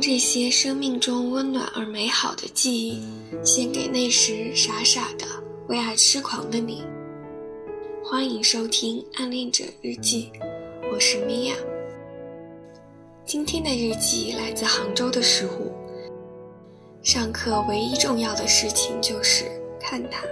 这些生命中温暖而美好的记忆，献给那时傻傻的为爱痴狂的你。欢迎收听《暗恋者日记》，我是米娅。今天的日记来自杭州的石虎。上课唯一重要的事情就是看他。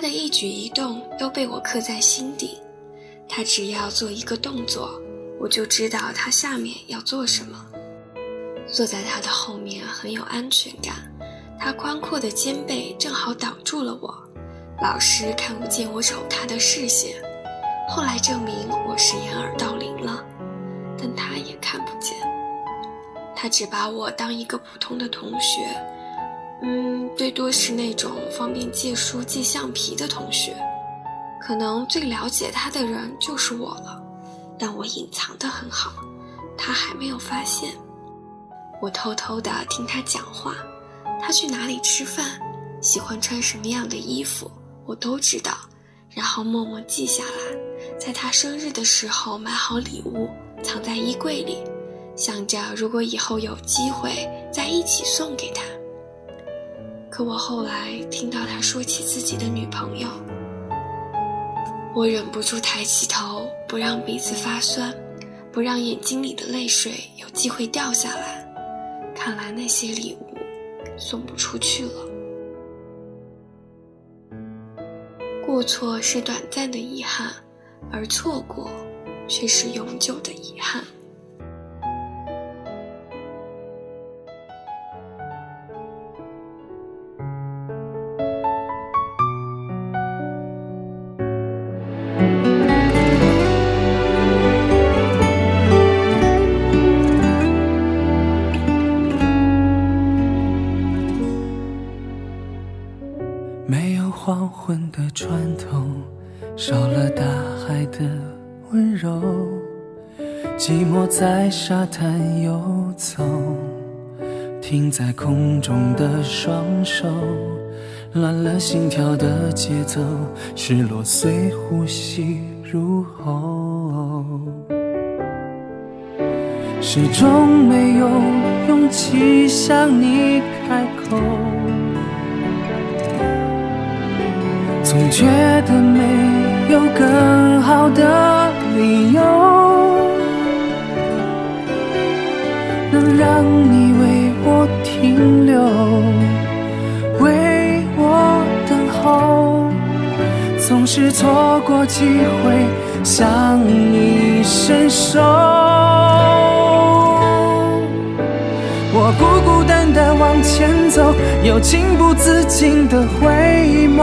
他的一举一动都被我刻在心底。他只要做一个动作。我就知道他下面要做什么。坐在他的后面很有安全感，他宽阔的肩背正好挡住了我，老师看不见我瞅他的视线。后来证明我是掩耳盗铃了，但他也看不见。他只把我当一个普通的同学，嗯，最多是那种方便借书借橡皮的同学。可能最了解他的人就是我了。但我隐藏得很好，他还没有发现。我偷偷地听他讲话，他去哪里吃饭，喜欢穿什么样的衣服，我都知道，然后默默记下来，在他生日的时候买好礼物，藏在衣柜里，想着如果以后有机会再一起送给他。可我后来听到他说起自己的女朋友。我忍不住抬起头，不让鼻子发酸，不让眼睛里的泪水有机会掉下来。看来那些礼物送不出去了。过错是短暂的遗憾，而错过却是永久的遗憾。黄昏的船头少了大海的温柔，寂寞在沙滩游走，停在空中的双手，乱了心跳的节奏，失落随呼吸入喉，始终没有勇气向你开口。总觉得没有更好的理由，能让你为我停留，为我等候。总是错过机会向你伸手，往前走，又情不自禁的回眸。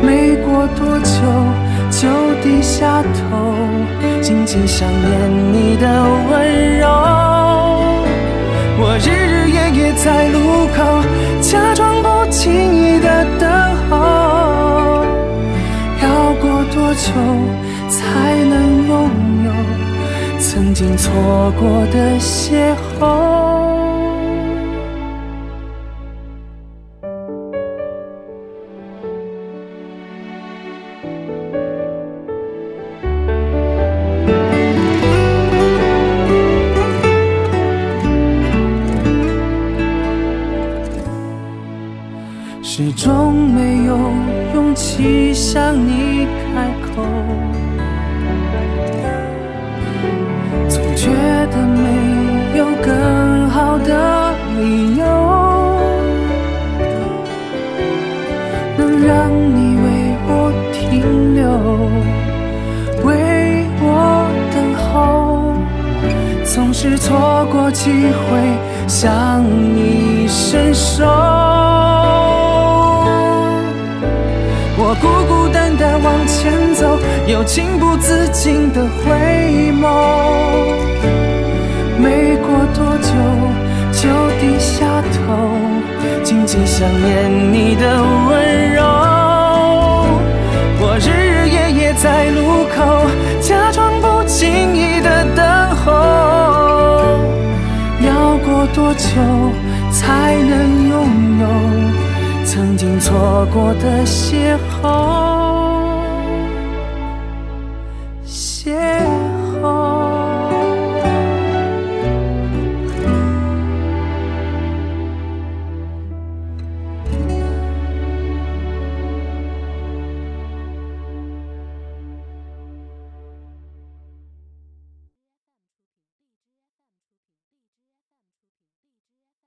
没过多久，就低下头，静静想念你的温柔。我日日夜夜在路口，假装不经意的等候。要过多久才能拥有曾经错过的邂逅？向你开口，总觉得没有更好的理由，能让你为我停留，为我等候，总是错过机会向你伸手。我孤孤前走，又情不自禁的回眸。没过多久就低下头，静静想念你的温柔。我日日夜夜在路口，假装不经意的等候。要过多久才能拥有？曾经错过的邂逅。谢。